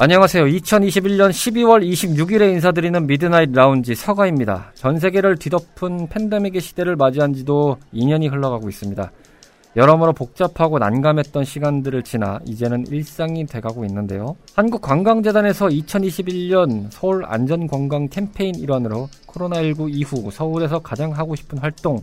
안녕하세요. 2021년 12월 26일에 인사드리는 미드나잇 라운지 서가입니다. 전 세계를 뒤덮은 팬데믹의 시대를 맞이한 지도 2년이 흘러가고 있습니다. 여러모로 복잡하고 난감했던 시간들을 지나 이제는 일상이 돼가고 있는데요. 한국관광재단에서 2021년 서울 안전관광 캠페인 일환으로 코로나19 이후 서울에서 가장 하고 싶은 활동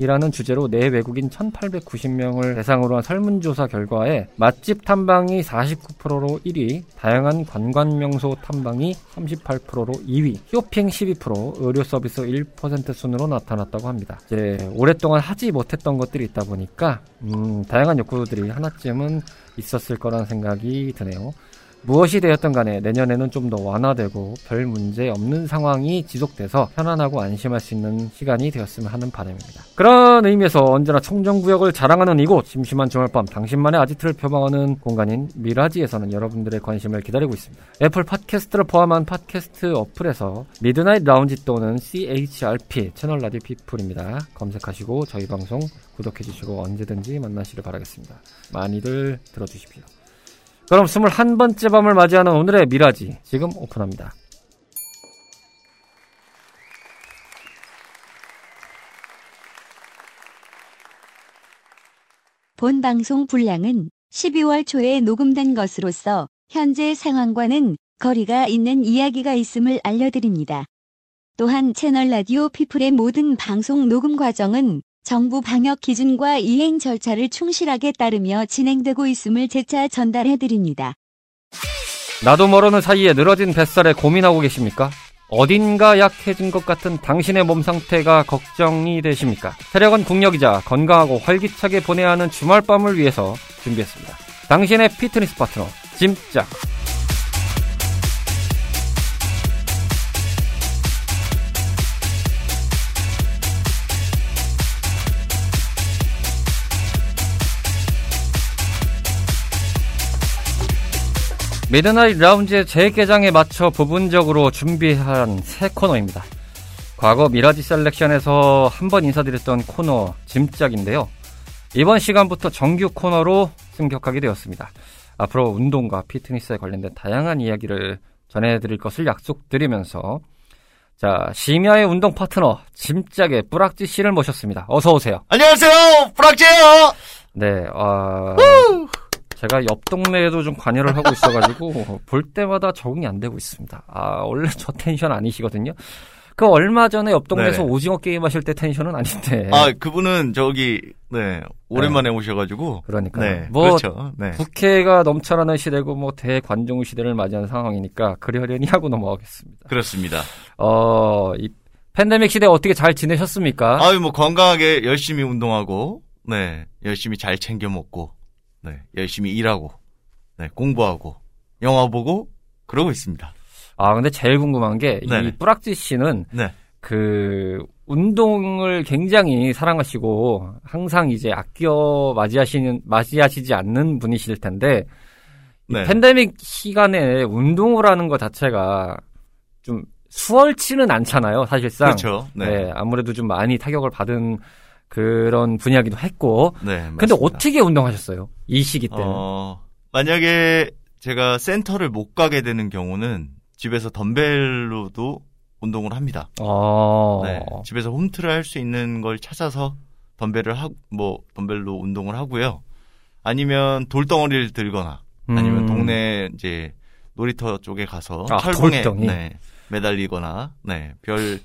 이라는 주제로 내 외국인 1890명을 대상으로 한 설문조사 결과에 맛집 탐방이 49%로 1위, 다양한 관광명소 탐방이 38%로 2위, 쇼핑 12%, 의료 서비스 1% 순으로 나타났다고 합니다. 이제 오랫동안 하지 못했던 것들이 있다 보니까 음, 다양한 욕구들이 하나쯤은 있었을 거라는 생각이 드네요. 무엇이 되었던 간에 내년에는 좀 더 완화되고 별 문제 없는 상황이 지속돼서 편안하고 안심할 수 있는 시간이 되었으면 하는 바람입니다. 그런 의미에서 언제나 청정구역을 자랑하는 이곳 심심한 주말밤 당신만의 아지트를 표방하는 공간인 미라지에서는 여러분들의 관심을 기다리고 있습니다. 애플 팟캐스트를 포함한 팟캐스트 어플에서 미드나잇 라운지 또는 CHRP 채널 라디오 피플입니다. 검색하시고 저희 방송 구독해주시고 언제든지 만나시길 바라겠습니다. 많이들 들어주십시오. 그럼 21번째 밤을 맞이하는 오늘의 미라지 지금 오픈합니다. 본 방송 분량은 12월 초에 녹음된 것으로서 현재 상황과는 거리가 있는 이야기가 있음을 알려드립니다. 또한 채널 라디오 피플의 모든 방송 녹음 과정은 정부 방역 기준과 이행 절차를 충실하게 따르며 진행되고 있음을 재차 전달해 드립니다. 나도 모르는 사이에 늘어진 뱃살에 고민하고 계십니까? 어딘가 약해진 것 같은 당신의 몸 상태가 걱정이 되십니까? 체력은 국력이자 건강하고 활기차게 보내야 하는 주말밤을 위해서 준비했습니다. 당신의 피트니스 파트너, 짐짝. 미드나잇 라운지의 재개장에 맞춰 부분적으로 준비한 새 코너입니다. 과거 미라지 셀렉션에서 한 번 인사드렸던 코너 짐짝인데요. 이번 시간부터 정규 코너로 승격하게 되었습니다. 앞으로 운동과 피트니스에 관련된 다양한 이야기를 전해드릴 것을 약속드리면서 자 심야의 운동 파트너 짐짝의 뿌락지 씨를 모셨습니다. 어서 오세요. 안녕하세요, 뿌락지예요. 네, 어... 제가 옆 동네에도 좀 관여를 하고 있어가지고 볼 때마다 적응이 안 되고 있습니다. 아 원래 저 텐션 아니시거든요. 그 얼마 전에 옆 동네에서 네. 오징어 게임 하실 때 텐션은 아닌데. 아 그분은 저기 네 오랜만에 오셔가지고 그러니까 네 뭐 그렇죠. 네. 국회가 넘쳐나는 시대고 뭐 대관종 시대를 맞이하는 상황이니까 그러려니 하고 넘어가겠습니다. 그렇습니다. 어, 이 팬데믹 시대 어떻게 잘 지내셨습니까? 아유 뭐 건강하게 열심히 운동하고 네 열심히 잘 챙겨 먹고 네 열심히 일하고 네 공부하고 영화 보고 그러고 있습니다. 아, 근데 제일 궁금한 게 이. 뿌락지 씨는 네. 그 운동을 굉장히 사랑하시고 항상 이제 아껴 맞이하시는 맞이하시지 않는 분이실 텐데 이 네. 팬데믹 시간에 운동을 하는 것 자체가 좀 수월치는 않잖아요, 사실상. 그렇죠. 네. 네, 아무래도 좀 많이 타격을 받은 그런 분야기도 했고. 네. 근데 맞습니다. 어떻게 운동하셨어요? 이 시기 때는. 어, 만약에 제가 센터를 못 가게 되는 경우는 집에서 덤벨로도 운동을 합니다. 어. 네, 집에서 홈트를 할 수 있는 걸 찾아서 덤벨을 하, 뭐 덤벨로 운동을 하고요. 아니면 돌덩어리를 들거나 아니면 음. 동네 이제 놀이터 쪽에 가서 아, 철봉에? 네, 매달리거나 네, 별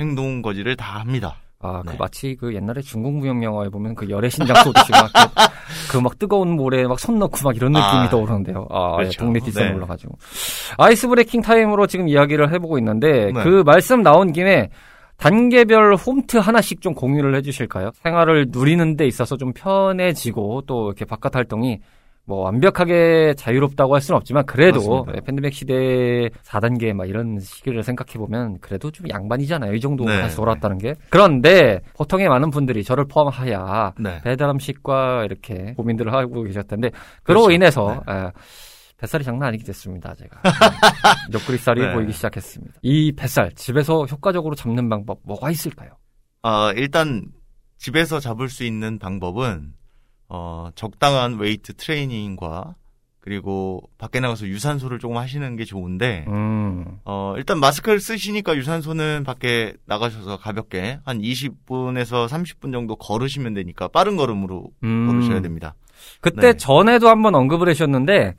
행동 거지를 다 합니다. 아, 그 네. 마치 그 옛날에 중국 무협 영화에 보면 그 여래신장 쏘듯이 막 그막 뜨거운 물에 막 손 넣고 막 이런 느낌이 아, 떠오르는데요. 아, 예, 그렇죠. 동네 뒷산 네. 올라가지고. ice breaking time으로 지금 이야기를 해보고 있는데 네. 그 말씀 나온 김에 단계별 홈트 하나씩 좀 공유를 해주실까요? 생활을 누리는 데 있어서 좀 편해지고 또 이렇게 바깥 활동이 뭐 완벽하게 자유롭다고 할 수는 없지만 그래도 맞습니다. 예, 팬데믹 시대 4단계 막 이런 시기를 생각해 보면 그래도 좀 양반이잖아요. 이 정도 네, 다시 돌아왔다는 게. 그런데 보통의 많은 분들이 저를 포함하야 네. 배달 음식과 이렇게 고민들을 하고 계셨던데 그로 그렇죠. 인해서 예, 뱃살이 장난 아니게 됐습니다. 제가 옆구리살이 네. 보이기 시작했습니다. 이 뱃살 집에서 효과적으로 잡는 방법 뭐가 있을까요? 아, 일단 집에서 잡을 수 있는 방법은 어, 적당한 웨이트 트레이닝과 그리고 밖에 나가서 유산소를 조금 하시는 게 좋은데 음, 어, 일단 마스크를 쓰시니까 유산소는 밖에 나가셔서 가볍게 한 20분에서 30분 정도 걸으시면 되니까 빠른 걸음으로 음. 걸으셔야 됩니다. 그때 네. 전에도 한번 언급을 하셨는데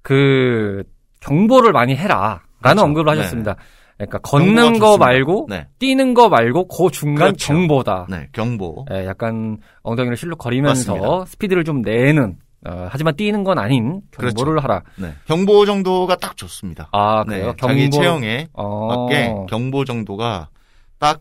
그 경보를 많이 해라라는 그렇죠. 언급을 네. 하셨습니다. 그러니까 걷는 거. 말고 네. 뛰는 거 말고 그 중간 그렇죠. 경보다. 네, 경보. 예, 약간 엉덩이를 실룩 거리면서 맞습니다. 스피드를 좀 내는 어, 하지만 뛰는 건 아닌 경보를 하라. 네. 경보 정도가 딱 좋습니다. 아 네. 그래요? 자기 체형에 어, 맞게 경보 정도가 딱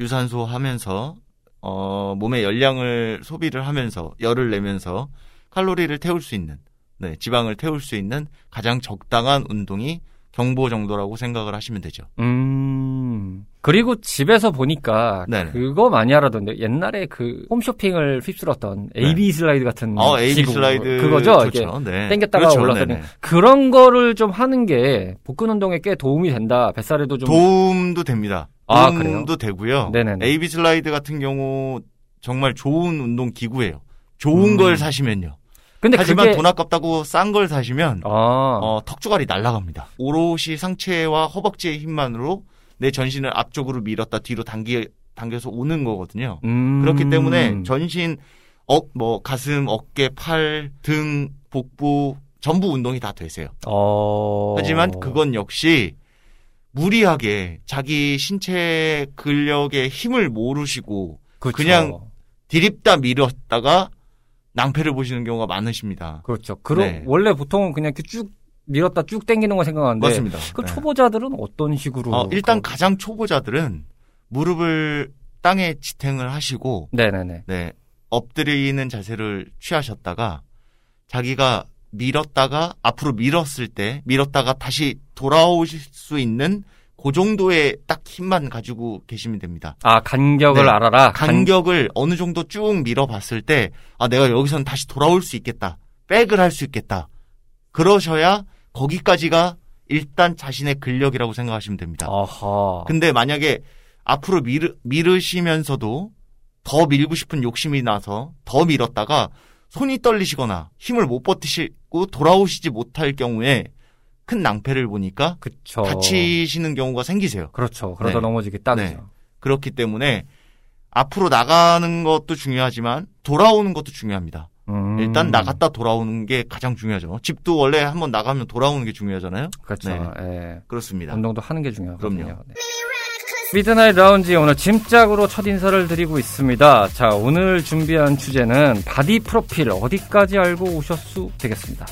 유산소 하면서 어, 몸의 열량을 소비를 하면서 열을 내면서 칼로리를 태울 수 있는 네, 지방을 태울 수 있는 가장 적당한 운동이 경보 정도라고 생각을 하시면 되죠. 음. 그리고 집에서 보니까 네네. 그거 많이 하라던데 옛날에 그 홈쇼핑을 휩쓸었던 네. AB 슬라이드 같은 어, AB. 슬라이드 그거죠. 좋죠. 네. 땡겼다가 그렇죠. 올랐더니. 그런 거를 좀 하는 게 복근 운동에 꽤 도움이 된다. 뱃살에도 좀 도움도 됩니다. 아, 도움도 되고요. 네네네. AB 슬라이드 같은 경우 정말 좋은 운동 기구예요. 좋은 음. 걸 사시면요. 근데 하지만 그게 돈 아깝다고 싼 걸 사시면 아, 어, 턱주갈이 날아갑니다. 오롯이 상체와 허벅지의 힘만으로 내 전신을 앞쪽으로 밀었다 뒤로 당기, 당겨서 오는 거거든요. 음. 그렇기 때문에 전신, 어, 뭐, 가슴, 어깨, 팔, 등, 복부, 전부 운동이 다 되세요. 어. 하지만 그건 역시 무리하게 자기 신체 근력의 힘을 모르시고 그쵸. 그냥 디립다 밀었다가 낭패를 보시는 경우가 많으십니다. 그렇죠. 그럼 네. 원래 보통은 그냥 이렇게 쭉 밀었다 쭉 당기는 거 생각하는데 맞습니다. 그 네. 초보자들은 어떤 식으로 어, 일단 그- 가장 초보자들은 무릎을 땅에 지탱을 하시고 네네네. 네, 엎드리는 자세를 취하셨다가 자기가 밀었다가 앞으로 밀었을 때 밀었다가 다시 돌아오실 수 있는 그 정도의 딱 힘만 가지고 계시면 됩니다. 아 간격을 네. 알아라. 간- 간격을 어느 정도 쭉 밀어봤을 때, 아, 내가 여기선 다시 돌아올 수 있겠다. 백을 할 수 있겠다. 그러셔야 거기까지가 일단 자신의 근력이라고 생각하시면 됩니다. 아하. 근데 만약에 앞으로 미르, 미르시면서도 더 밀고 싶은 욕심이 나서 더 밀었다가 손이 떨리시거나 힘을 못 버티시고 돌아오시지 못할 경우에 큰 낭패를 보니까 그쵸. 다치시는 경우가 생기세요. 그렇죠. 그러다 네. 넘어지기 딱이죠. 네. 그렇기 때문에 앞으로 나가는 것도 중요하지만 돌아오는 것도 중요합니다. 음. 일단 나갔다 돌아오는 게 가장 중요하죠. 집도 원래 한번 나가면 돌아오는 게 중요하잖아요. 그렇죠. 네. 예. 그렇습니다. 운동도 하는 게 중요하거든요. 그럼요. 네. 미드나잇 라운지 오늘 짐짝으로 첫 인사를 드리고 있습니다. 자, 오늘 준비한 주제는 바디 프로필 어디까지 알고 오셨수 되겠습니다.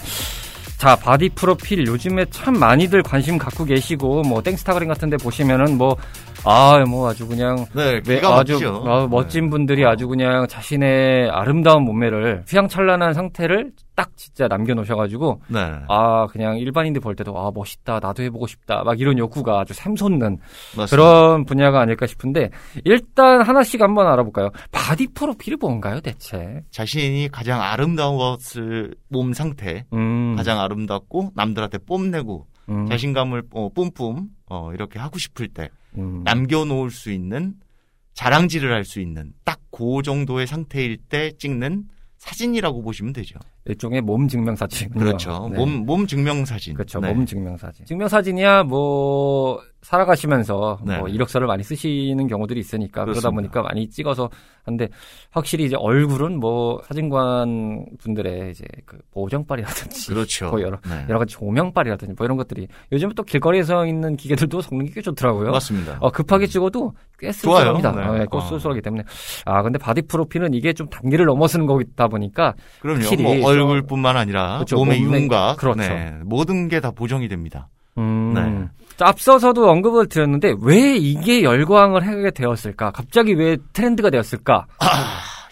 자, 바디 프로필 요즘에 참 많이들 관심 갖고 계시고 뭐 땡스타그램 같은 데 보시면은 뭐 아, 뭐 아주 그냥 네, 네, 기가 아주 막히죠. 아, 멋진 분들이 아주 그냥 자신의 아름다운 몸매를 휘황찬란한 상태를 딱 진짜 남겨놓으셔가지고 네. 네. 아 그냥 일반인들 볼 때도 아 멋있다 나도 해보고 싶다 막 이런 욕구가 아주 샘솟는 맞습니다. 그런 분야가 아닐까 싶은데 일단 하나씩 한번 알아볼까요? 바디 프로필이 뭔가요 대체? 자신이 가장 아름다운 것을 몸 상태 음, 가장 아름답고 남들한테 뽐내고 음, 자신감을 어, 뿜뿜 어, 이렇게 하고 싶을 때 음, 남겨놓을 수 있는 자랑질을 할 수 있는 딱 그 정도의 상태일 때 찍는 사진이라고 보시면 되죠. 일종의 몸 증명 사진이군요. 그렇죠. 네. 몸, 몸 증명 사진. 그렇죠. 네. 몸 증명 사진. 증명 사진이야 뭐 살아가시면서 네. 뭐 이력서를 많이 쓰시는 경우들이 있으니까 그러다 그렇습니다. 보니까 많이 찍어서 하는데 확실히 이제 얼굴은 뭐 사진관 분들의 이제 그 보정빨이라든지 그렇죠. 뭐 여러 네. 여러 가지 조명빨이라든지 뭐 이런 것들이 요즘 또 길거리에서 있는 기계들도 성능이 꽤 좋더라고요. 맞습니다. 어, 급하게 찍어도 꽤 좋아요. 쏠쏠합니다. 네. 어, 네, 꽤 어. 쏠쏠하기 때문에. 아, 근데 바디 프로필은 이게 좀 단계를 넘어서는 거다 보니까 그럼요. 확실히 뭐 좀- 얼굴뿐만 아니라 그렇죠. 몸의 몸매- 윤곽, 그렇죠. 네, 모든 게 다 보정이 됩니다. 음. 네. 자, 앞서서도 언급을 드렸는데 왜 이게 열광을 하게 되었을까? 갑자기 왜 트렌드가 되었을까?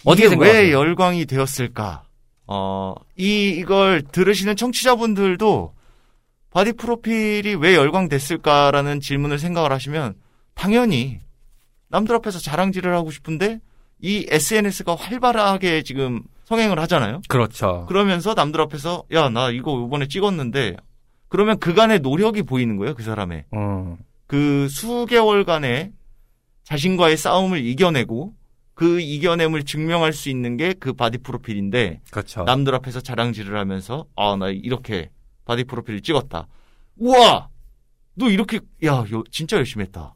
어떻게 이게 생각하세요? 왜 열광이 되었을까? 어, 이 이걸 들으시는 청취자분들도 바디 프로필이 왜 열광됐을까라는 질문을 생각을 하시면 당연히 남들 앞에서 자랑질을 하고 싶은데 이 SNS가 활발하게 지금 성행을 하잖아요. 그렇죠. 그러면서 남들 앞에서 야 나 이거 이번에 찍었는데 그러면 그간의 노력이 보이는 거예요 그 사람의. 음. 그 수개월간의 자신과의 싸움을 이겨내고 그 이겨냄을 증명할 수 있는 게 그 바디 프로필인데 그렇죠. 남들 앞에서 자랑질을 하면서 아 나 이렇게 바디 프로필을 찍었다. 우와! 너 이렇게 야 요- 진짜 열심히 했다.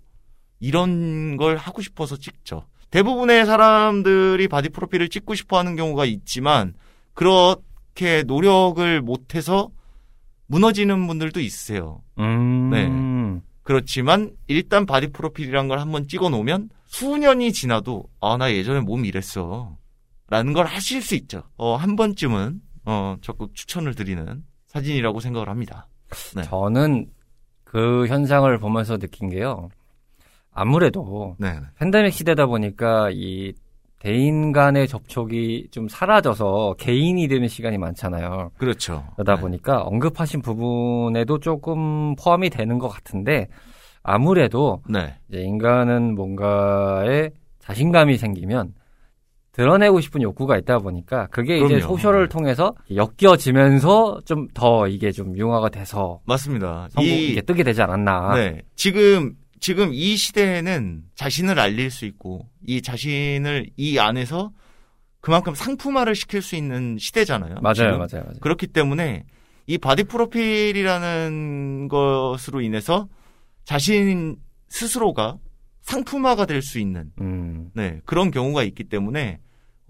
이런 걸 하고 싶어서 찍죠. 대부분의 사람들이 바디 프로필을 찍고 싶어 하는 경우가 있지만 그렇게 노력을 못해서 무너지는 분들도 있으세요 음. 네. 그렇지만 일단 바디 프로필이란 걸 한번 찍어 놓으면 수년이 지나도 아 나 예전에 몸 이랬어 라는 걸 하실 수 있죠. 어, 한 번쯤은 어, 적극 추천을 드리는 사진이라고 생각을 합니다. 네. 저는 그 현상을 보면서 느낀 게요. 아무래도 네. 팬데믹 시대다 보니까 이 대인 간의 접촉이 좀 사라져서 개인이 되는 시간이 많잖아요. 그렇죠. 그러다 네. 보니까 언급하신 부분에도 조금 포함이 되는 것 같은데 아무래도 네. 이제 인간은 뭔가에 자신감이 생기면 드러내고 싶은 욕구가 있다 보니까 그게 이제 그럼요. 소셜을 통해서 엮여지면서 좀 더 이게 좀 융화가 돼서 맞습니다. 성공 이 이게 뜨게 되지 않았나. 네. 지금 지금 이 시대에는 자신을 알릴 수 있고 이 자신을 이 안에서 그만큼 상품화를 시킬 수 있는 시대잖아요. 맞아요, 지금. 맞아요, 맞아요. 그렇기 때문에 이 바디 프로필이라는 것으로 인해서 자신 스스로가 상품화가 될 수 있는 음. 네, 그런 경우가 있기 때문에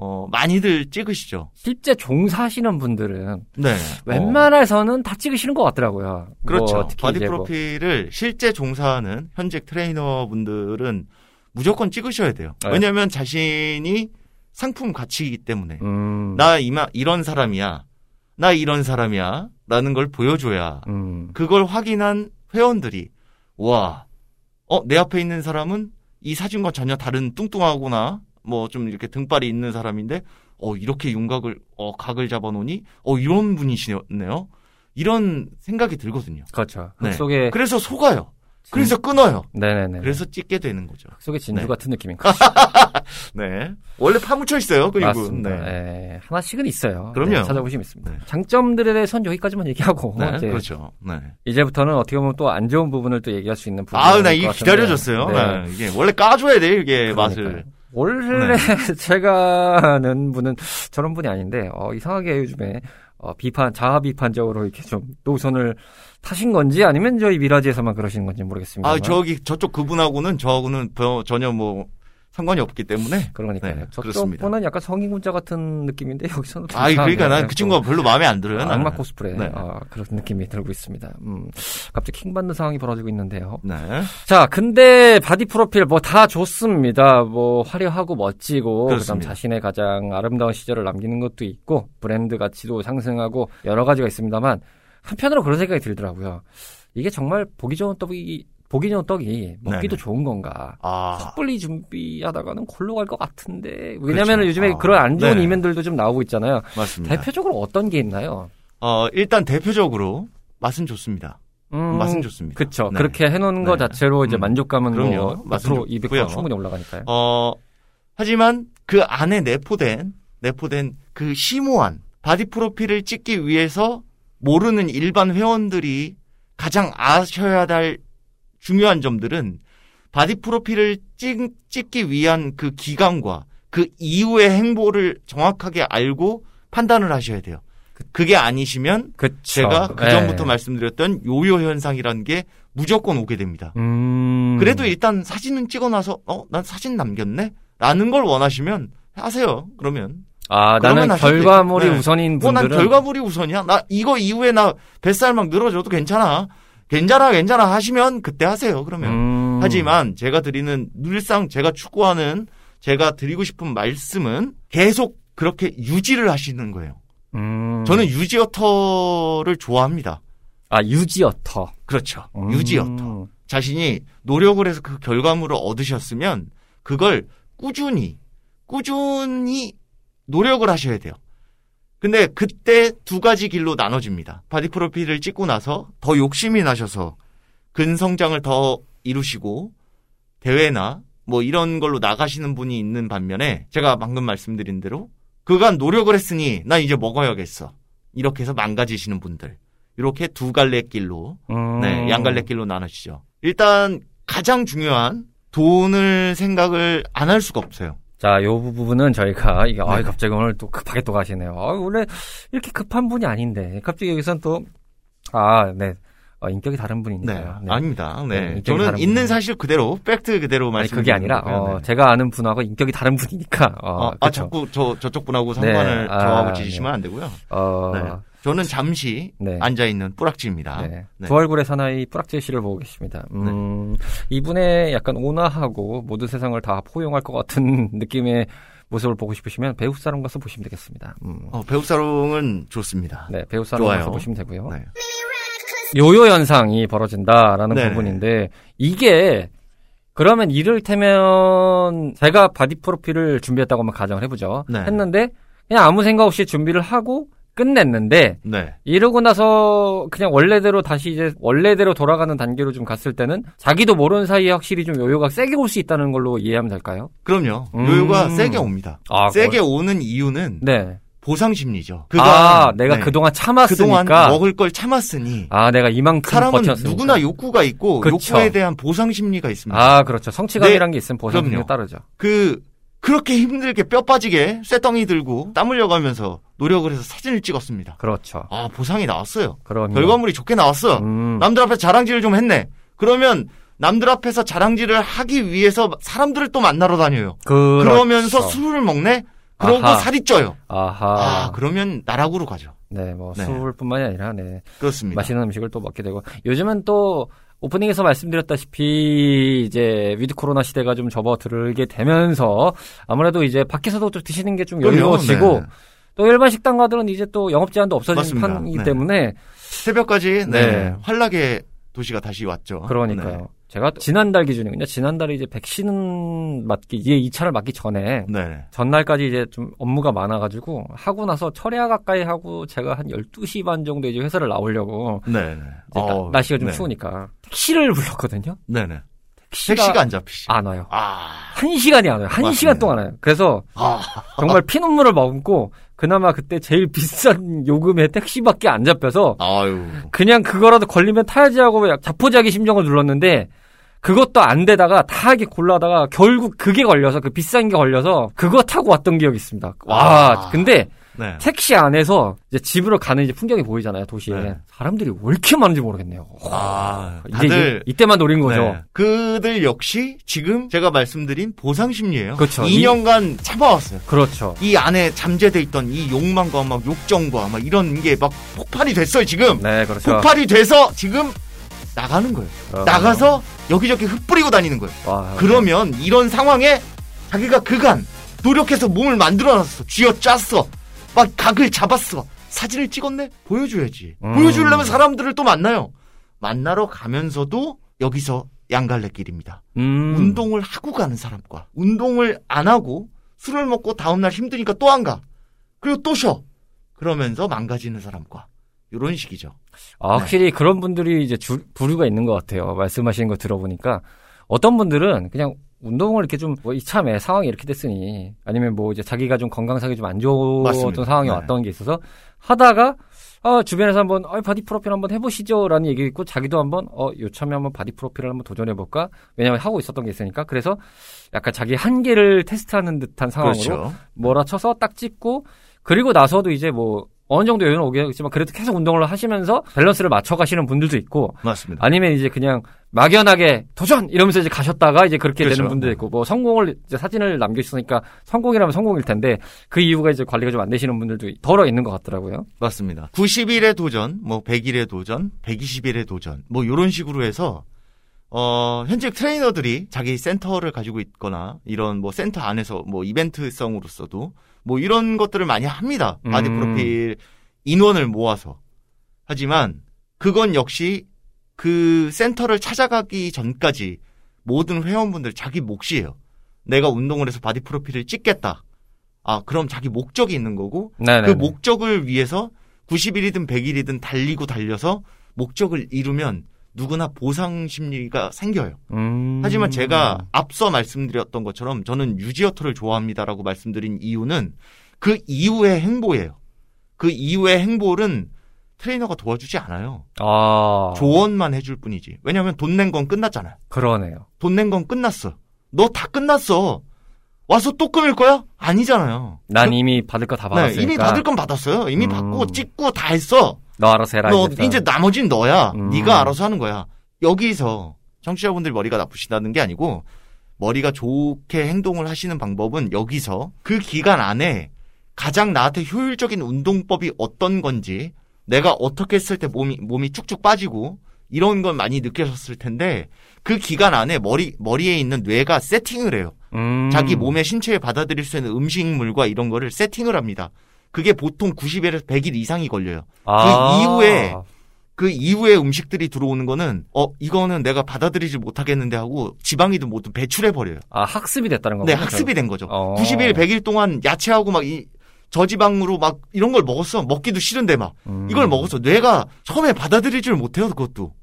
어, 많이들 찍으시죠. 실제 종사하시는 분들은 네. 어, 웬만해서는 다 찍으시는 것 같더라고요. 그렇죠. 뭐 바디 이제 뭐 프로필을 실제 종사하는 현직 트레이너 분들은 무조건 찍으셔야 돼요. 네. 왜냐하면 자신이 상품 가치이기 때문에 음, 나 인마 이런 사람이야, 나 이런 사람이야, 라는 걸 보여줘야 음, 그걸 확인한 회원들이 와, 어, 내 앞에 있는 사람은 이 사진과 전혀 다른 뚱뚱하거나 뭐 좀 이렇게 등발이 있는 사람인데 어, 이렇게 윤곽을 어, 각을 잡아놓으니 어, 이런 분이시네요. 이런 생각이 들거든요. 그렇죠. 흑 네. 속에 그래서 속아요. 그래서 끊어요. 네네네. 그래서 찍게 되는 거죠. 흑 속에 진주 네. 같은 느낌인 거죠. 네. 원래 파묻혀 있어요. 그리고 맞습니다. 네. 예, 하나씩은 있어요. 그럼요. 네, 찾아보시면 있습니다. 네. 장점들에 대해서는 여기까지만 얘기하고 네, 이제 그렇죠. 네. 이제부터는 어떻게 보면 또 안 좋은 부분을 또 얘기할 수 있는 부분. 아, 나 이게 기다려졌어요. 네. 이게 원래 까줘야 돼요. 이게 맛을. 원래 제가 아는 분은 저런 분이 아닌데 어, 이상하게 요즘에 어, 비판 자아 비판적으로 이렇게 좀 노선을 타신 건지 아니면 저희 미라지에서만 그러시는 건지 모르겠습니다. 아, 저기 저쪽 그분하고는 저하고는 벼- 전혀 뭐 상관이 없기 때문에. 그러니까요. 네, 저쪽 그렇습니다. 분은 약간 성인군자 같은 느낌인데 여기서는 좀 아, 그러니까. 난 그 친구가 별로 마음에 안 들어요. 나는. 악마 코스프레 네. 아, 그런 느낌이 들고 있습니다. 음, 갑자기 킹 받는 상황이 벌어지고 있는데요. 네. 자, 근데 바디 프로필 뭐 다 좋습니다. 뭐 화려하고 멋지고 그다음 그렇습니다. 자신의 가장 아름다운 시절을 남기는 것도 있고 브랜드 가치도 상승하고 여러 가지가 있습니다만 한편으로 그런 생각이 들더라고요. 이게 정말 보기 좋은 떡이 보기 좋은 떡이 먹기도 네네. 좋은 건가? 아, 섣불리 준비하다가는 골로 갈 것 같은데. 왜냐면 그렇죠. 요즘에 아, 그런 안 좋은 네네. 이면들도 좀 나오고 있잖아요. 맞습니다. 대표적으로 어떤 게 있나요? 어, 일단 대표적으로 맛은 좋습니다. 음, 맛은 좋습니다. 그쵸. 네. 그렇게 해놓은 거 네. 자체로 이제 음, 만족감은 그럼요. 뭐100% 좋고요. 200% 충분히 올라가니까요. 어, 하지만 그 안에 내포된, 내포된 그 심오한 바디 프로필을 찍기 위해서 모르는 일반 회원들이 가장 아셔야 할 중요한 점들은 바디 프로필을 찍, 찍기 위한 그 기간과 그 이후의 행보를 정확하게 알고 판단을 하셔야 돼요. 그게 아니시면 그쵸. 제가 그 예. 전부터 말씀드렸던 요요 현상이라는 게 무조건 오게 됩니다. 음. 그래도 일단 사진은 찍어놔서 어 난 사진 남겼네 라는 걸 원하시면 하세요. 그러면 아, 그러면 나는 결과물이. 네. 우선인 뭐난 분들은 결과물이 우선이야. 나 이거 이후에 나 뱃살 막 늘어져도 괜찮아. 괜찮아 괜찮아 하시면 그때 하세요. 그러면 음. 하지만 제가 드리는 늘상 제가 추구하는 제가 드리고 싶은 말씀은 계속 그렇게 유지를 하시는 거예요. 음. 저는 유지어터를 좋아합니다. 아, 유지어터. 그렇죠. 음. 유지어터. 자신이 노력을 해서 그 결과물을 얻으셨으면 그걸 꾸준히 꾸준히 노력을 하셔야 돼요. 근데 그때 두 가지 길로 나눠집니다. 바디 프로필을 찍고 나서 더 욕심이 나셔서 근성장을 더 이루시고 대회나 뭐 이런 걸로 나가시는 분이 있는 반면에 제가 방금 말씀드린 대로 그간 노력을 했으니 나 이제 먹어야겠어. 이렇게 해서 망가지시는 분들. 이렇게 두 갈래 길로 음. 네, 양갈래 길로 나뉘시죠. 일단 가장 중요한 돈을 생각을 안 할 수가 없어요. 자, 요 부분은 저희가 이게 아, 네. 갑자기 오늘 또 급하게 또 가시네요. 아, 원래 이렇게 급한 분이 아닌데 갑자기 여기선 또 아, 네. 어, 인격이 다른 네, 분이니까요. 네. 아닙니다. 네, 네, 저는 있는 분이에요. 사실 그대로 팩트 그대로 아니 말씀. 그게 아니라 어, 제가 아는 분하고 인격이 다른 분이니까 어, 아, 그쵸. 자꾸 저 저쪽 분하고 상관을 네, 아, 저하고 지시면 안 되고요. 어, 네. 저는 잠시 네. 앉아 있는 뿌락지입니다. 네. 네. 두 얼굴의 사나이 뿌락제 씨를 보고 계십니다. 음, 이분의 약간 온화하고 모든 세상을 다 포용할 것 같은 느낌의 모습을 보고 싶으시면 배우 살롱 가서 보시면 되겠습니다. 음. 어, 배우 살롱은 좋습니다. 네, 배우 살롱 좋아요. 가서 보시면 되고요. 네. 요요 현상이 벌어진다라는 네네. 부분인데 이게 그러면 이를테면 제가 바디 프로필을 준비했다고 한번 가정을 해보죠. 네. 했는데 그냥 아무 생각 없이 준비를 하고 끝냈는데 네. 이러고 나서 그냥 원래대로 다시 이제 원래대로 돌아가는 단계로 좀 갔을 때는 자기도 모르는 사이에 확실히 좀 요요가 세게 올 수 있다는 걸로 이해하면 될까요? 그럼요. 음. 요요가 세게 옵니다. 아, 세게 오는 이유는 네. 보상 심리죠. 아, 내가 네. 그동안 참았으니까. 그동안 먹을 걸 참았으니 아, 내가 이만큼 사람은 버텼으니까. 누구나 욕구가 있고 그쵸. 욕구에 대한 보상 심리가 있습니다. 아, 그렇죠. 성취감이란 게 있으면 보상이 그럼요. 따르죠. 그 그렇게 힘들게 뼈 빠지게 쇠덩이 들고 땀 흘려가면서 노력을 해서 사진을 찍었습니다. 그렇죠. 아 보상이 나왔어요. 그럼 결과물이 좋게 나왔어. 음. 남들 앞에 자랑질을 좀 했네. 그러면 남들 앞에서 자랑질을 하기 위해서 사람들을 또 만나러 다녀요. 그렇죠. 그러면서 술을 먹네. 그러고 아하. 살이 쪄요. 아하. 아 그러면 나락으로 가죠. 네, 뭐 네. 술뿐만이 아니라 네. 그렇습니다. 맛있는 음식을 또 먹게 되고 요즘은 또 오프닝에서 말씀드렸다시피 이제 위드 코로나 시대가 좀 접어들게 되면서 아무래도 이제 밖에서도 좀 드시는 게 좀. 여유로워지고 네. 또 일반 식당가들은 이제 또 영업 제한도 없어진 맞습니다. 판이기 네. 때문에 새벽까지 네, 네. 환락의 도시가 다시 왔죠. 그러니까요. 네. 제가 지난달 기준이군요. 지난달에 이제 백신 맞기 이제 2차를 맞기 전에 네. 전날까지 이제 좀 업무가 많아 가지고 하고 나서 철야 가까이 하고 제가 한 12시 반 정도 이제 회사를 나오려고 네. 네. 나- 어, 날씨가 좀 네. 추우니까 택시를 불렀거든요. 네 네. 택시가, 택시가 안 잡히시죠. 안 와요. 아. 한 시간이 안 와요. 한 맞습니다. 시간 동안 와요. 그래서 아. 정말 피눈물을 머금고 그나마 그때 제일 비싼 요금의 택시밖에 안 잡혀서 아유. 그냥 그거라도 걸리면 타야지 하고 약 자포자기 심정을 눌렀는데 그것도 안 되다가 다하게 골라다가 결국 그게 걸려서 그 비싼 게 걸려서 그거 타고 왔던 기억이 있습니다. 와, 아. 근데 네. 택시 안에서 이제 집으로 가는 이제 풍경이 보이잖아요, 도시에. 네. 사람들이 왜 이렇게 많은지 모르겠네요. 아, 이제 다들 이, 때만 노린 거죠. 네. 그들 역시 지금 제가 말씀드린 보상 심리예요. 그렇죠. 2년간 참아왔어요. 그렇죠. 이 안에 잠재돼 있던 이 욕망과 막 욕정과 막 이런 게 막 폭발이 됐어요, 지금. 네, 그렇죠. 폭발이 돼서 지금 나가는 거예요. 어, 나가서 여기저기 흩뿌리고 다니는 거예요. 와, 그러면 이런 상황에 자기가 그간 노력해서 몸을 만들어놨어. 쥐어짰어. 막 각을 잡았어. 사진을 찍었네? 보여줘야지. 음. 보여주려면 사람들을 또 만나요. 만나러 가면서도 여기서 양갈래길입니다. 음, 운동을 하고 가는 사람과 운동을 안 하고 술을 먹고 다음날 힘드니까 또 안 가. 그리고 또 쉬어. 그러면서 망가지는 사람과 이런 식이죠. 아, 확실히 그런 분들이 이제 주, 부류가 있는 것 같아요. 말씀하시는 거 들어보니까 어떤 분들은 그냥 운동을 이렇게 좀 뭐 이참에 상황이 이렇게 됐으니 아니면 뭐 이제 자기가 좀 건강상이 좀 안 좋았던. 상황이 네. 왔던 게 있어서 하다가 아, 주변에서 한번 아, 바디 프로필 한번 해보시죠라는 얘기 있고 자기도 한번 어 요참에 한번 바디 프로필을 한번 도전해볼까 왜냐면 하고 있었던 게 있으니까 그래서 약간 자기 한계를 테스트하는 듯한 상황으로 그렇죠. 몰아쳐서 딱 찍고 그리고 나서도 이제 뭐 어느 정도 여유는 오겠지만 그래도 계속 운동을 하시면서 밸런스를 맞춰 가시는 분들도 있고 맞습니다. 아니면 이제 그냥 막연하게 도전 이러면서 이제 가셨다가 이제 그렇게 그렇죠. 되는 분도 있고 뭐 성공을 이제 사진을 남겨줬으니까 성공이라면 성공일 텐데 그 이후가 이제 관리가 좀 안 되시는 분들도 더러 있는 것 같더라고요. 맞습니다. 90일의 도전, 뭐 100일의 도전, 120일의 도전, 뭐 이런 식으로 해서 어, 현재 트레이너들이 자기 센터를 가지고 있거나 이런 뭐 센터 안에서 뭐 이벤트성으로서도 뭐 이런 것들을 많이 합니다. 바디 음. 프로필 인원을 모아서. 하지만 그건 역시 그 센터를 찾아가기 전까지 모든 회원분들 자기 몫이에요. 내가 운동을 해서 바디 프로필을 찍겠다. 아, 그럼 자기 목적이 있는 거고 네네. 그 목적을 위해서 90일이든 100일이든 달리고 달려서 목적을 이루면 누구나 보상 심리가 생겨요. 음... 하지만 제가 앞서 말씀드렸던 것처럼 저는 유지어터를 좋아합니다라고 말씀드린 이유는 그 이후의 행보예요. 그 이후의 행보는 트레이너가 도와주지 않아요. 아 조언만 해줄 뿐이지. 왜냐하면 돈 낸 건 끝났잖아요. 그러네요. 돈 낸 건 끝났어. 너 다 끝났어. 와서 또 끊을 거야? 아니잖아요. 난 이미 받을 거다 네, 받았으니까. 이미 받을 건 받았어요. 이미 음. 받고 찍고 다 했어. 너 알아서 해라. 너 이제부터. 이제 나머지는 너야. 음. 네가 알아서 하는 거야. 여기서 청취자분들 머리가 나쁘시다는 게 아니고 머리가 좋게 행동을 하시는 방법은 여기서 그 기간 안에 가장 나한테 효율적인 운동법이 어떤 건지 내가 어떻게 했을 때 몸이 몸이 쭉쭉 빠지고 이런 건 많이 느끼셨을 텐데 그 기간 안에 머리 머리에 있는 뇌가 세팅을 해요. 음. 자기 몸의 신체에 받아들일 수 있는 음식물과 이런 거를 세팅을 합니다. 그게 보통 90일에서 100일 이상이 걸려요. 아. 이후에 그 이후에 음식들이 들어오는 거는 어 이거는 내가 받아들이지 못하겠는데 하고 지방이든 뭐든 배출해 버려요. 아 학습이 됐다는 네, 거군요. 학습이 된 거죠. 어. 90일, 100일 동안 야채하고 막 이 저지방으로 막 이런 걸 먹었어. 먹기도 싫은데 막 음. 이걸 먹었어. 뇌가 처음에 받아들이지를 못해요, 그것도.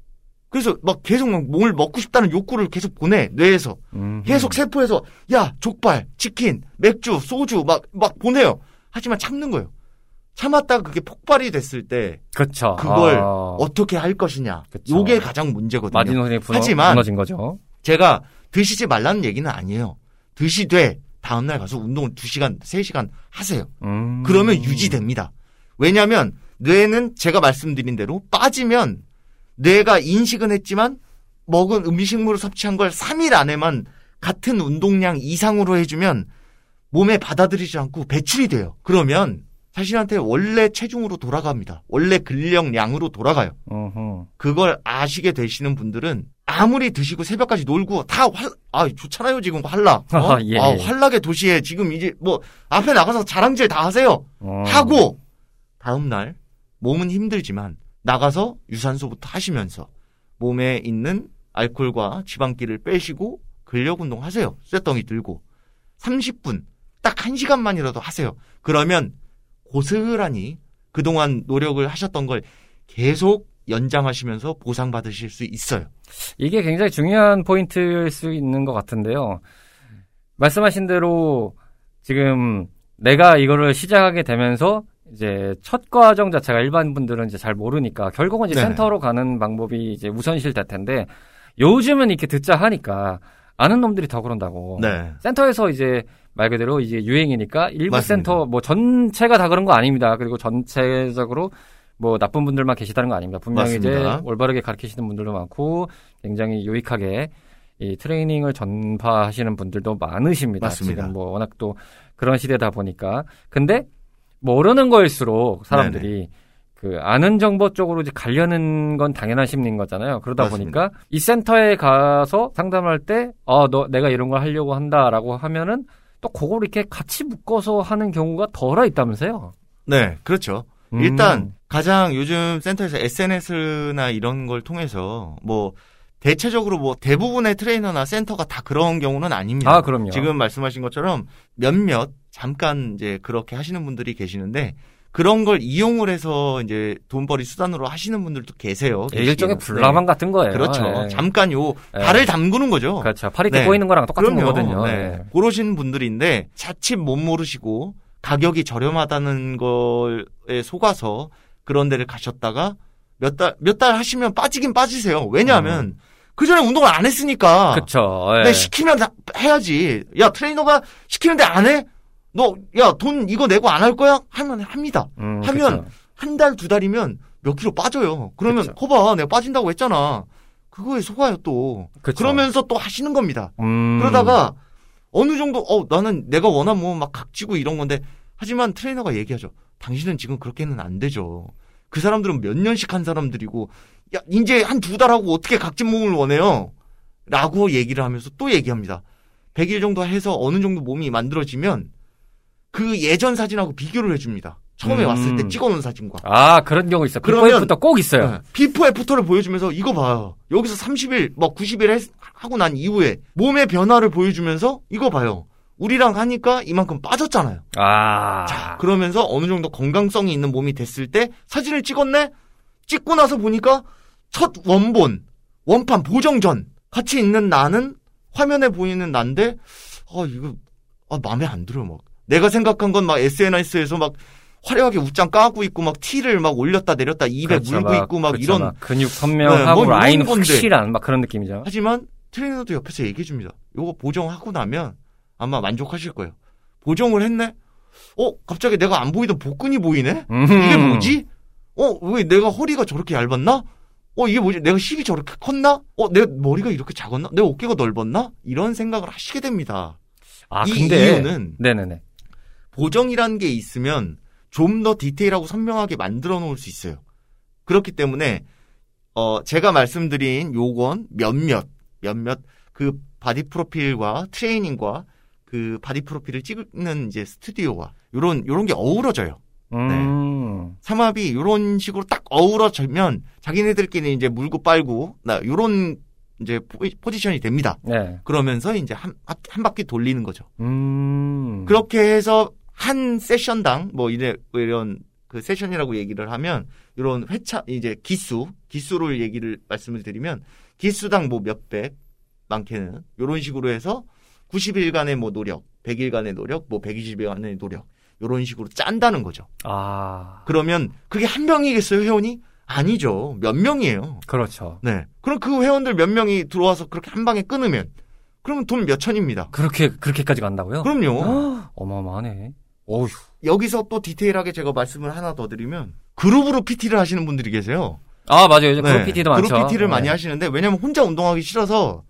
그래서 막 계속 막 뭘 먹고 싶다는 욕구를 계속 보내 뇌에서 음. 계속 세포에서 야 족발, 치킨, 맥주, 소주 막 막 보내요. 하지만 참는 거예요. 참았다가 그게 폭발이 됐을 때 그렇죠. 그걸 아. 어떻게 할 것이냐. 그쵸. 요게 가장 문제거든요. 마지노선이 무너, 하지만 무너진 거죠. 제가 드시지 말라는 얘기는 아니에요. 드시되 다음날 가서 운동을 2시간, 3시간 하세요. 음. 그러면 유지됩니다. 왜냐하면 뇌는 제가 말씀드린 대로 빠지면 뇌가 인식은 했지만 먹은 음식물을 섭취한 걸 3일 안에만 같은 운동량 이상으로 해주면 몸에 받아들이지 않고 배출이 돼요. 그러면 자신한테 원래 체중으로 돌아갑니다. 원래 근력량으로 돌아가요. 어허. 그걸 아시게 되시는 분들은 아무리 드시고 새벽까지 놀고 다 활, 아, 좋잖아요, 지금 활락. 어? 아, 예, 아, 예. 활락의 도시에 지금 이제 뭐 앞에 나가서 자랑질 다 하세요. 어. 하고 다음날 몸은 힘들지만 나가서 유산소부터 하시면서 몸에 있는 알코올과 지방기를 빼시고 근력 운동 하세요. 쇳덩이 들고 30분 딱 1시간만이라도 하세요. 그러면 고스란히 그동안 노력을 하셨던 걸 계속 연장하시면서 보상받으실 수 있어요. 이게 굉장히 중요한 포인트일 수 있는 것 같은데요. 말씀하신 대로 지금 내가 이거를 시작하게 되면서 이제 첫 과정 자체가 일반 분들은 이제 잘 모르니까 결국은 이제 네. 센터로 가는 방법이 이제 우선실 될 텐데 요즘은 이렇게 듣자 하니까 아는 놈들이 더 그런다고. 네. 센터에서 이제 말 그대로 이제 유행이니까 일부 맞습니다. 센터 뭐 전체가 다 그런 거 아닙니다. 그리고 전체적으로 뭐 나쁜 분들만 계시다는 거 아닙니다. 분명히 맞습니다. 이제 올바르게 가르치시는 분들도 많고 굉장히 유익하게 이 트레이닝을 전파하시는 분들도 많으십니다. 맞습니다. 지금 뭐 워낙 또 그런 시대다 보니까. 근데 모르는 거일수록 사람들이 그 아는 정보 쪽으로 이제 가려는 건 당연한 심리인 거잖아요. 그러다 맞습니다. 보니까 이 센터에 가서 상담할 때, 어, 너 내가 이런 걸 하려고 한다라고 하면은 또 그걸 이렇게 같이 묶어서 하는 경우가 덜어 있다면서요. 네, 그렇죠. 음. 일단 가장 요즘 센터에서 SNS나 이런 걸 통해서 뭐 대체적으로 뭐 대부분의 트레이너나 센터가 다 그런 경우는 아닙니다. 아, 그럼요. 지금 말씀하신 것처럼 몇몇 잠깐 이제 그렇게 하시는 분들이 계시는데 그런 걸 이용을 해서 이제 돈벌이 수단으로 하시는 분들도 계세요. 예, 일종의. 불나방 같은 거예요. 네. 그렇죠. 예. 잠깐 요 예. 발을 담그는 거죠. 그렇죠. 팔 이렇게 네. 꼬이는 거랑 똑같은 그럼요. 거거든요. 네. 예. 그러신 분들인데 자칫 못 모르시고 가격이 저렴하다는 거에 속아서 그런 데를 가셨다가 몇 달 몇 달 하시면 빠지긴 빠지세요. 왜냐하면 그 전에 운동을 안 했으니까. 음. 그렇죠. 예. 내 시키면 다 해야지. 야 트레이너가 시키는데 안 해? 너 야 돈 이거 내고 안 할 거야? 하면 합니다. 음, 하면. 한 달, 두 달이면 몇 킬로 빠져요. 그러면 그쵸. 거봐, 내가 빠진다고 했잖아. 그거에 속아요 또. 그쵸. 그러면서 또 하시는 겁니다. 음. 그러다가 어느 정도 어 나는 내가 원한 몸은 막 각지고 이런 건데 하지만 트레이너가 얘기하죠. 당신은 지금 그렇게는 안 되죠. 그 사람들은 몇 년씩 한 사람들이고 야 이제 한 두 달 하고 어떻게 각진 몸을 원해요? 라고 얘기를 하면서 또 얘기합니다. 100일 정도 해서 어느 정도 몸이 만들어지면 그 예전 사진하고 비교를 해줍니다. 처음에 음. 왔을 때 찍어놓은 사진과. 아 그런 경우 있어. 그러면- 비포부터 꼭 있어요. 네. before after를 보여주면서 이거 봐요. 여기서 30일, 뭐 90일 했- 하고 난 이후에 몸의 변화를 보여주면서 이거 봐요. 우리랑 하니까 이만큼 빠졌잖아요. 아. 자, 그러면서 어느 정도 건강성이 있는 몸이 됐을 때 사진을 찍었네? 찍고 나서 보니까 첫 원본, 원판 보정 전 같이 있는 나는 화면에 보이는 난데, 아, 이거, 아, 마음에 안 들어요, 막. 내가 생각한 건 막 SNS에서 막 화려하게 웃장 까고 있고 막 티를 막 올렸다 내렸다 입에 그렇죠, 물고 있고 막 그렇죠, 이런 막 근육 선명하고 네, 뭐 라인. 확실한 막 그런 느낌이죠. 하지만 트레이너도 옆에서 얘기해 줍니다. 요거 보정하고 나면 아마 만족하실 거예요. 보정을 했네? 어, 갑자기 내가 안 보이던 복근이 보이네? 이게 음. 뭐지? 어, 왜 내가 허리가 저렇게 얇았나? 어, 이게 뭐지? 내가 힙이 저렇게 컸나? 어, 내 머리가 이렇게 작았나? 내 어깨가 넓었나? 이런 생각을 하시게 됩니다. 아 이 근데 이유는 네네네. 보정이라는 게 있으면 좀 더 디테일하고 선명하게 만들어 놓을 수 있어요. 그렇기 때문에 어 제가 말씀드린 요건 몇몇 몇몇 그 바디 프로필과 트레이닝과 그 바디 프로필을 찍는 이제 스튜디오와 요런 요런 게 어우러져요. 음. 삼합이 요런 식으로 딱 어우러지면 자기네들끼리 이제 물고 빨고 나 요런 이제 포- 포지션이 됩니다. 네. 그러면서 이제 한, 한 바퀴 돌리는 거죠. 음. 그렇게 해서 한 세션당 뭐 이래 이런 그 세션이라고 얘기를 하면 이런 회차 이제 기수 기수를 얘기를 말씀을 드리면 기수당 뭐 몇백 많게는 이런 식으로 해서 90일간의 뭐 노력, 100일간의 노력, 뭐 120일간의 노력 이런 식으로 짠다는 거죠. 아. 그러면 그게 한 명이겠어요 회원이? 아니죠. 몇 명이에요. 그렇죠. 네. 그럼 그 회원들 몇 명이 들어와서 그렇게 한 방에 끊으면 그러면 돈 몇 천입니다. 그렇게 그렇게까지 간다고요? 그럼요. 헉, 어마어마하네. 어휴. 여기서 또 디테일하게 제가 말씀을 하나 더 드리면 그룹으로 PT를 하시는 분들이 계세요. 아 맞아요. 요즘 네. 그룹 PT도 많죠. 그룹 PT를 많이 네. 하시는데 왜냐면 혼자 운동하기 싫어서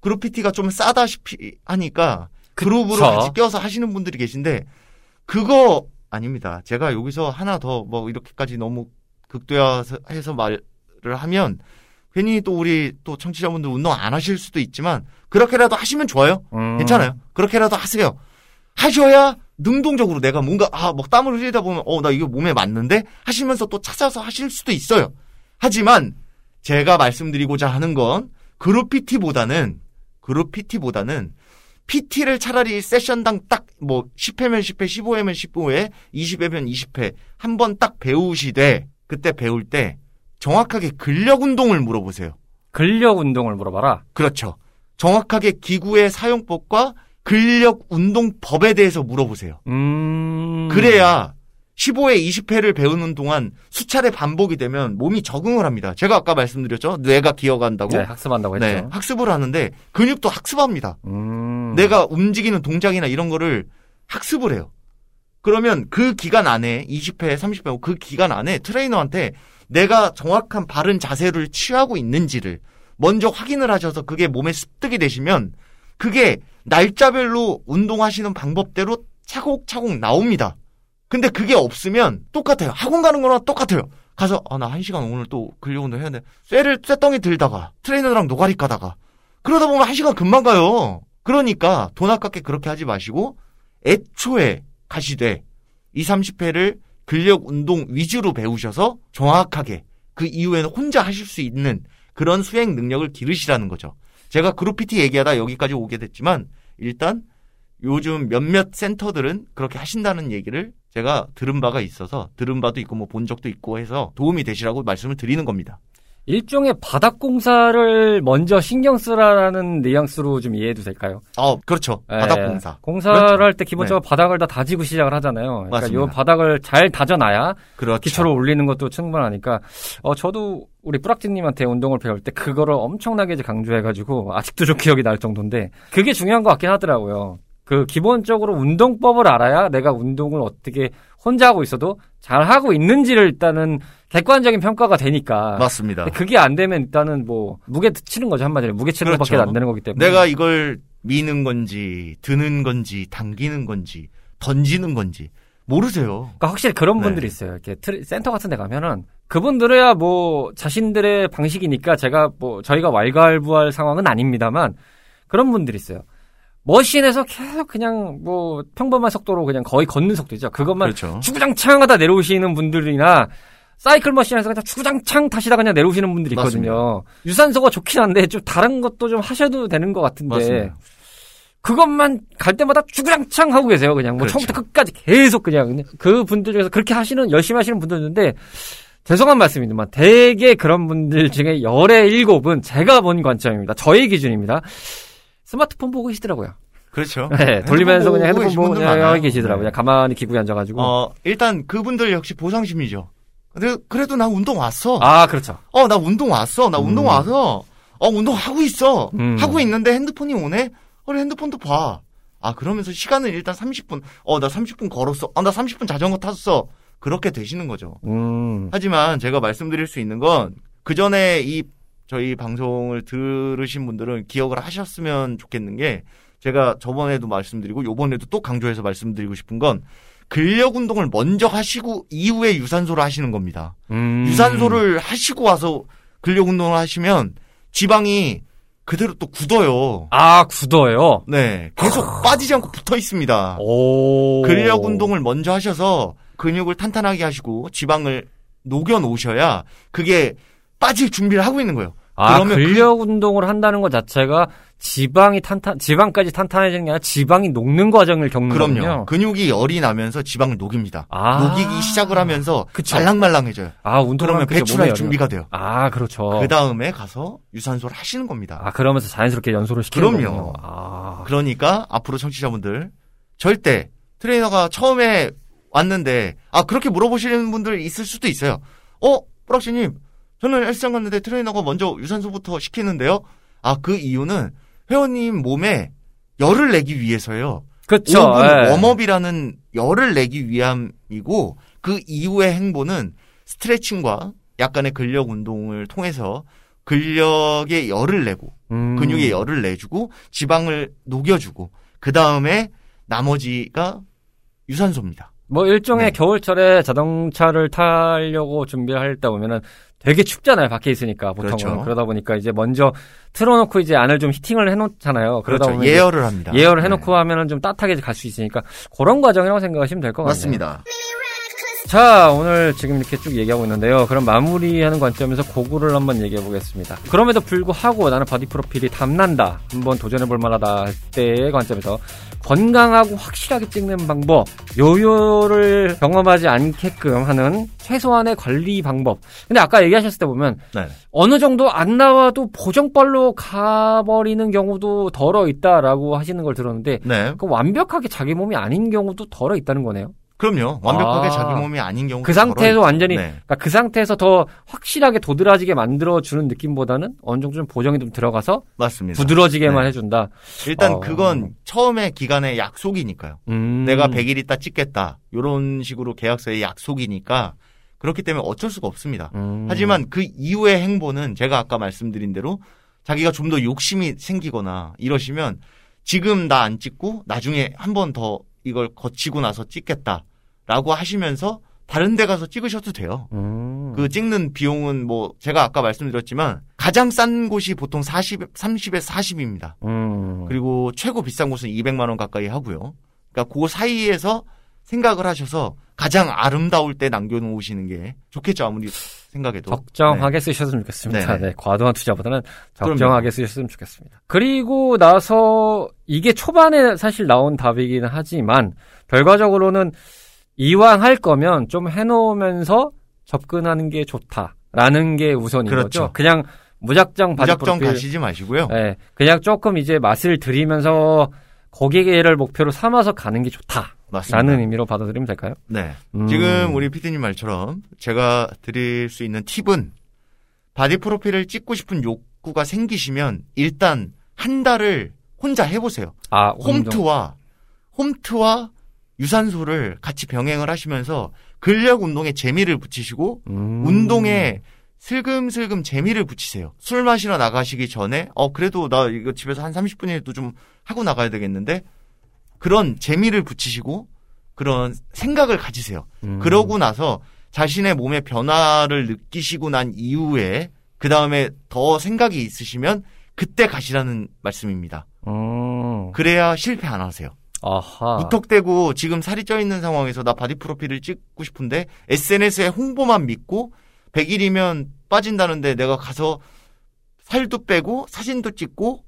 그룹 PT가 좀 싸다시피 하니까 그룹으로 그쵸. 같이 껴서 하시는 분들이 계신데 그거 아닙니다. 제가 여기서 하나 더 뭐 이렇게까지 너무 극도화해서 말을 하면 괜히 또 우리 또 청취자분들 운동 안 하실 수도 있지만 그렇게라도 하시면 좋아요. 음. 괜찮아요. 그렇게라도 하세요. 하셔야 능동적으로 내가 뭔가 아 막 땀을 흘리다 보면 어 나 이거 몸에 맞는데 하시면서 또 찾아서 하실 수도 있어요. 하지만 제가 말씀드리고자 하는 건 그룹 PT보다는 그룹 PT보다는 PT를 차라리 세션당 딱 뭐 10회면 10회, 15회면 15회, 20회면 20회 한 번 딱 배우시되 그때 배울 때 정확하게 근력 운동을 물어보세요. 근력 운동을 물어봐라. 그렇죠. 정확하게 기구의 사용법과 근력 운동법에 대해서 물어보세요. 음. 그래야 15회, 20회를 배우는 동안 수차례 반복이 되면 몸이 적응을 합니다. 제가 아까 말씀드렸죠. 뇌가 기억한다고. 네, 학습한다고 했죠. 네, 학습을 하는데 근육도 학습합니다. 음. 내가 움직이는 동작이나 이런 거를 학습을 해요. 그러면 그 기간 안에 20회, 30회 그 기간 안에 트레이너한테 내가 정확한 바른 자세를 취하고 있는지를 먼저 확인을 하셔서 그게 몸에 습득이 되시면 그게 날짜별로 운동하시는 방법대로 차곡차곡 나옵니다. 근데 그게 없으면 똑같아요. 학원 가는 거랑 똑같아요. 가서 아 나 한 시간 오늘 또 근력 운동 해야 돼. 쇠를 쇠덩이 들다가 트레이너랑 노가리 까다가 그러다 보면 한 시간 금방 가요. 그러니까 돈 아깝게 그렇게 하지 마시고 애초에 가시되 2, 30회를 근력 운동 위주로 배우셔서 정확하게 그 이후에는 혼자 하실 수 있는 그런 수행 능력을 기르시라는 거죠. 제가 그룹 PT 얘기하다 여기까지 오게 됐지만 일단 요즘 몇몇 센터들은 그렇게 하신다는 얘기를 제가 들은 바가 있어서 들은 바도 있고 뭐 본 적도 있고 해서 도움이 되시라고 말씀을 드리는 겁니다. 일종의 바닥 공사를 먼저 신경 쓰라라는 뉘앙스로 좀 이해해도 될까요? 어, 그렇죠. 바닥 예, 공사. 공사를 그렇죠. 할때 기본적으로 바닥을 다 다지고 시작을 하잖아요. 그러니까 맞습니다. 이 바닥을 잘 다져놔야 그렇죠. 기초를 올리는 것도 충분하니까 어 저도 우리 뿌락지님한테 운동을 배울 때 그거를 엄청나게 강조해가지고 아직도 좀 기억이 날 정도인데 그게 중요한 것 같긴 하더라고요. 그 기본적으로 운동법을 알아야 내가 운동을 어떻게 혼자 하고 있어도 잘 하고 있는지를 일단은 객관적인 평가가 되니까. 맞습니다. 그게 안 되면 일단은 뭐 무게 치는 거죠 한마디로 무게 치는 그렇죠. 것밖에 안 되는 거기 때문에. 내가 이걸 미는 건지 드는 건지 당기는 건지 던지는 건지 모르세요. 그러니까 확실히 그런 네. 분들이 있어요. 이렇게 트레- 센터 같은 데 가면은 그분들이야 뭐 자신들의 방식이니까 제가 뭐 저희가 왈가왈부할 상황은 아닙니다만 그런 분들이 있어요. 머신에서 계속 그냥 뭐 평범한 속도로 그냥 거의 걷는 속도죠. 그것만 그렇죠. 주구장창 하다 내려오시는 분들이나 사이클 머신에서 그냥 주구장창 타시다 그냥 내려오시는 분들이 있거든요. 유산소가 좋긴 한데 좀 다른 것도 좀 하셔도 되는 것 같은데 맞습니다. 그것만 갈 때마다 주구장창 하고 계세요. 그냥 뭐 그렇죠. 처음부터 끝까지 계속 그냥 그 분들 중에서 그렇게 하시는 열심히 하시는 분들 있는데 죄송한 말씀이지만 대개 그런 분들 중에 열의 일곱은 제가 본 관점입니다. 저의 기준입니다. 스마트폰 보고 계시더라고요. 그렇죠. 네, 돌리면서 그냥 핸드폰 보고 그냥. 계시더라고요. 네. 가만히 기구에 앉아가지고. 어, 일단 그분들 역시 보상심이죠. 근데 그래도 나 운동 왔어. 아 그렇죠. 어, 나 운동 왔어. 나 운동 음. 와서 어, 운동 하고 있어. 음. 하고 있는데 핸드폰이 오네. 그래 핸드폰도 봐. 아, 그러면서 시간을 일단 30분. 어, 나 30분 걸었어. 아, 나 30분 자전거 탔어. 그렇게 되시는 거죠. 음. 하지만 제가 말씀드릴 수 있는 건 그 전에 이 저희 방송을 들으신 분들은 기억을 하셨으면 좋겠는 게 제가 저번에도 말씀드리고 요번에도 또 강조해서 말씀드리고 싶은 건 근력 운동을 먼저 하시고 이후에 유산소를 하시는 겁니다. 음. 유산소를 하시고 와서 근력 운동을 하시면 지방이 그대로 또 굳어요. 아 굳어요. 네. 계속 빠지지 않고 붙어 있습니다. 오. 근력 운동을 먼저 하셔서 근육을 탄탄하게 하시고 지방을 녹여 놓으셔야 그게 빠질 준비를 하고 있는 거예요. 아, 그러면 근력 운동을 한다는 것 자체가 지방이 탄탄, 지방까지 탄탄해지는 게 아니라 지방이 녹는 과정을 겪는 그럼요. 거군요. 근육이 열이 나면서 지방을 녹입니다. 아. 녹이기 시작을 하면서 그쵸. 말랑말랑해져요. 아, 운동하면 그러면 배출할 준비가 돼요. 아, 그렇죠. 그 다음에 가서 유산소를 하시는 겁니다. 아, 그러면서 자연스럽게 연소를 시키는 그럼요. 거군요. 아. 그러니까 앞으로 청취자분들 절대 트레이너가 처음에 왔는데 아 그렇게 물어보시는 분들 있을 수도 있어요. 어, 뿌락씨님 저는 헬스장 갔는데 트레이너가 먼저 유산소부터 시키는데요. 아 그 이유는 회원님 몸에 열을 내기 위해서요. 그쵸. 5분 예. 웜업이라는 열을 내기 위함이고 그 이후의 행보는 스트레칭과 약간의 근력 운동을 통해서 근력에 열을 내고 음. 근육에 열을 내주고 지방을 녹여주고 그 다음에 나머지가 유산소입니다. 뭐 일종의 네. 겨울철에 자동차를 타려고 준비할 때 보면은 되게 춥잖아요. 밖에 있으니까 보통은. 그렇죠. 그러다 보니까 이제 먼저 틀어놓고 이제 안을 좀 히팅을 해놓잖아요. 그러다 그렇죠. 보면 예열을 합니다. 예열을 네. 해놓고 하면은 좀 따뜻하게 갈 수 있으니까 그런 과정이라고 생각하시면 될 것 같아요. 맞습니다. 자, 오늘 지금 이렇게 쭉 얘기하고 있는데요. 그럼 마무리하는 관점에서 고구를 한번 얘기해 보겠습니다. 그럼에도 불구하고 나는 바디 프로필이 탐난다. 한번 도전해 볼 만하다 할 때의 관점에서 건강하고 확실하게 찍는 방법, 요요를 경험하지 않게끔 하는 최소한의 관리 방법. 근데 아까 얘기하셨을 때 보면 네. 어느 정도 안 나와도 보정빨로 가버리는 경우도 더러 있다라고 하시는 걸 들었는데 네. 그 완벽하게 자기 몸이 아닌 경우도 더러 있다는 거네요. 그럼요. 완벽하게 아. 자기 몸이 아닌 경우 그 상태에서 완전히 네. 그러니까 그 상태에서 더 확실하게 도드라지게 만들어 주는 느낌보다는 어느 정도 좀 보정이 좀 들어가서 맞습니다. 부드러지게만 네. 해준다. 일단 어. 그건 처음에 기간의 약속이니까요. 음. 내가 100일 있다 찍겠다. 이런 식으로 계약서의 약속이니까 그렇기 때문에 어쩔 수가 없습니다. 음. 하지만 그 이후의 행보는 제가 아까 말씀드린 대로 자기가 좀 더 욕심이 생기거나 이러시면 지금 나 안 찍고 나중에 한 번 더 이걸 거치고 나서 찍겠다 라고 하시면서 다른 데 가서 찍으셔도 돼요. 음. 그 찍는 비용은 뭐 제가 아까 말씀드렸지만 가장 싼 곳이 보통 40, 30에 40입니다. 음. 그리고 최고 비싼 곳은 200만 원 가까이 하고요. 그러니까 그 사이에서 생각을 하셔서 가장 아름다울 때 남겨놓으시는 게 좋겠죠 아무리 생각해도 적정하게 쓰셨으면 좋겠습니다. 네. 네, 과도한 투자보다는 그럼요. 적정하게 쓰셨으면 좋겠습니다. 그리고 나서 이게 초반에 사실 나온 답이기는 하지만 결과적으로는 이왕 할 거면 좀 해놓으면서 접근하는 게 좋다라는 게 우선인 그렇죠. 거죠. 그냥 무작정 바디 무작정 프로필, 가시지 마시고요. 네, 그냥 조금 이제 맛을 들이면서 고객을 목표로 삼아서 가는 게 좋다라는 맞습니다. 의미로 받아들이면 될까요? 네. 음. 지금 우리 피디님 말처럼 제가 드릴 수 있는 팁은 바디 프로필을 찍고 싶은 욕구가 생기시면 일단 한 달을 혼자 해보세요. 아. 홈트와 홈트와 유산소를 같이 병행을 하시면서 근력 운동에 재미를 붙이시고 음. 운동에 슬금슬금 재미를 붙이세요. 술 마시러 나가시기 전에 어 그래도 나 이거 집에서 한 30분이라도 좀 하고 나가야 되겠는데 그런 재미를 붙이시고 그런 생각을 가지세요. 음. 그러고 나서 자신의 몸의 변화를 느끼시고 난 이후에 그 다음에 더 생각이 있으시면 그때 가시라는 말씀입니다. 음. 그래야 실패 안 하세요. 아하. 무턱대고 지금 살이 쪄 있는 상황에서 나 바디 프로필을 찍고 싶은데 SNS에 홍보만 믿고 100일이면 빠진다는데 내가 가서 살도 빼고 사진도 찍고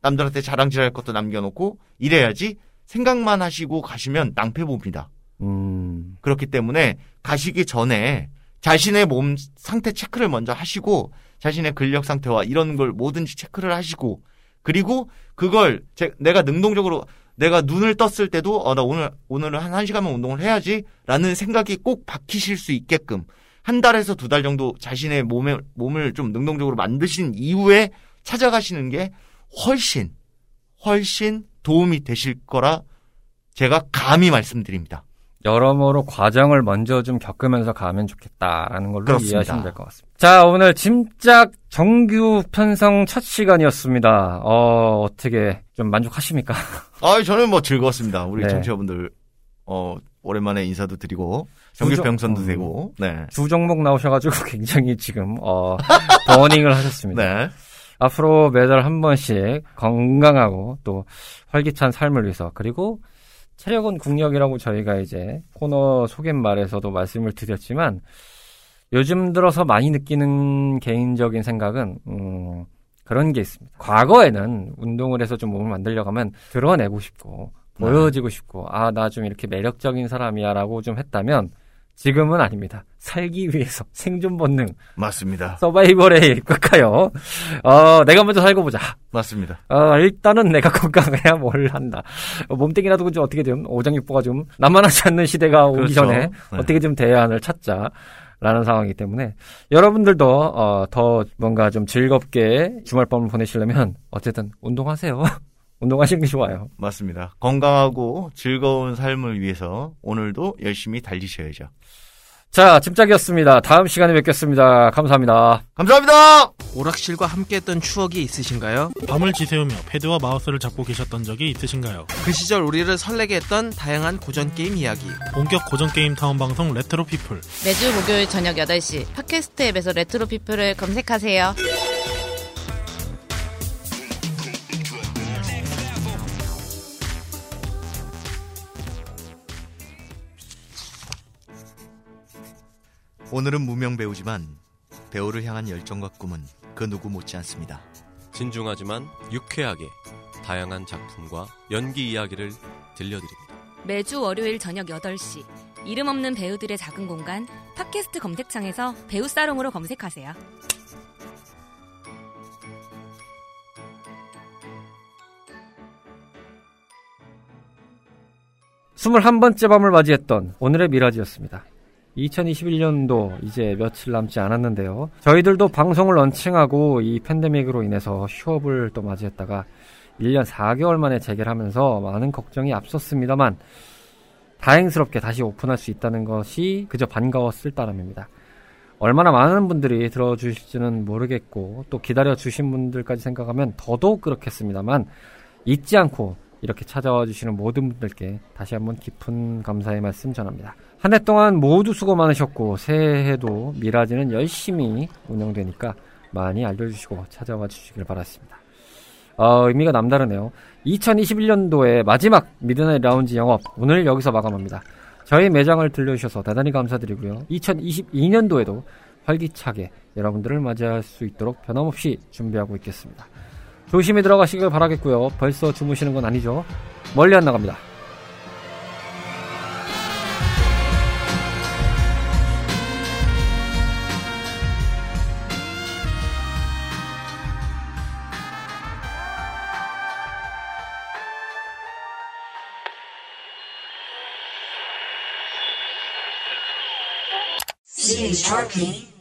남들한테 자랑질할 것도 남겨놓고 이래야지 생각만 하시고 가시면 낭패 봅니다. 음. 그렇기 때문에 가시기 전에 자신의 몸 상태 체크를 먼저 하시고 자신의 근력 상태와 이런 걸 뭐든지 체크를 하시고 그리고 그걸 제- 내가 능동적으로 내가 눈을 떴을 때도 어 나 오늘 오늘은 한 1시간만 운동을 해야지라는 생각이 꼭 박히실 수 있게끔 한 달에서 두 달 정도 자신의 몸에 몸을 좀 능동적으로 만드신 이후에 찾아가시는 게 훨씬 훨씬 도움이 되실 거라 제가 감히 말씀드립니다. 여러모로 과정을 먼저 좀 겪으면서 가면 좋겠다라는 걸로 그렇습니다. 이해하시면 될 것 같습니다. 자, 오늘 짐작 정규 편성 첫 시간이었습니다. 어, 어떻게 좀 만족하십니까? 아, 저는 뭐 즐거웠습니다. 우리 네. 청취자분들 어 오랜만에 인사도 드리고 정규 병선도 음. 되고, 네, 두 종목 나오셔가지고 굉장히 지금, 어, 버닝을 하셨습니다. 네, 앞으로 매달 한 번씩 건강하고 또 활기찬 삶을 위해서 그리고 체력은 국력이라고 저희가 이제 코너 소개말에서도 말씀을 드렸지만 요즘 들어서 많이 느끼는 개인적인 생각은 음, 그런 게 있습니다. 과거에는 운동을 해서 좀 몸을 만들려고 하면 드러내고 싶고 네. 보여지고 싶고 아 나 좀 이렇게 매력적인 사람이야라고 좀 했다면 지금은 아닙니다. 살기 위해서 생존 본능 맞습니다, 서바이벌에 입각하여 어, 내가 먼저 살고 보자. 맞습니다. 어, 일단은 내가 건강해야 뭘 한다. 어, 몸뚱이라도 좀 어떻게 좀 오장육부가 좀 남만하지 않는 시대가 오기 그렇죠. 전에 네. 어떻게 좀 대안을 찾자 라는 상황이기 때문에 여러분들도 어, 더 뭔가 좀 즐겁게 주말 밤을 보내시려면 어쨌든 운동하세요. 운동하시는 게 좋아요. 맞습니다. 건강하고 즐거운 삶을 위해서 오늘도 열심히 달리셔야죠. 자, 짐짝이었습니다. 다음 시간에 뵙겠습니다. 감사합니다. 감사합니다. 오락실과 함께했던 추억이 있으신가요? 밤을 지새우며 패드와 마우스를 잡고 계셨던 적이 있으신가요? 그 시절 우리를 설레게 했던 다양한 고전 게임 이야기. 본격 고전 게임 타운 방송 Retro People 매주 목요일 저녁 8시 팟캐스트 앱에서 Retro People을 검색하세요. 오늘은 무명 배우지만 배우를 향한 열정과 꿈은 그 누구 못지 않습니다. 진중하지만 유쾌하게 다양한 작품과 연기 이야기를 들려드립니다. 매주 월요일 저녁 8시 이름 없는 배우들의 작은 공간 팟캐스트 검색창에서 배우 사롱으로 검색하세요. 21번째 밤을 맞이했던 오늘의 미라지였습니다. 2021년도 이제 며칠 남지 않았는데요. 저희들도 방송을 런칭하고 이 팬데믹으로 인해서 휴업을 또 맞이했다가 1년 4개월 만에 재개하면서 많은 걱정이 앞섰습니다만 다행스럽게 다시 오픈할 수 있다는 것이 그저 반가웠을 따름입니다. 얼마나 많은 분들이 들어주실지는 모르겠고 또 기다려주신 분들까지 생각하면 더더욱 그렇겠습니다만 잊지 않고 이렇게 찾아와 주시는 모든 분들께 다시 한번 깊은 감사의 말씀 전합니다. 한 해 동안 모두 수고 많으셨고 새해에도 미라지는 열심히 운영되니까 많이 알려주시고 찾아와 주시길 바랐습니다. 어, 의미가 남다르네요. 2021년도의 마지막 Midnight Lounge 영업 오늘 여기서 마감합니다. 저희 매장을 들려주셔서 대단히 감사드리고요. 2022년도에도 활기차게 여러분들을 맞이할 수 있도록 변함없이 준비하고 있겠습니다. 조심히 들어가시길 바라겠고요. 벌써 주무시는 건 아니죠? 멀리 안 나갑니다. Sharpie.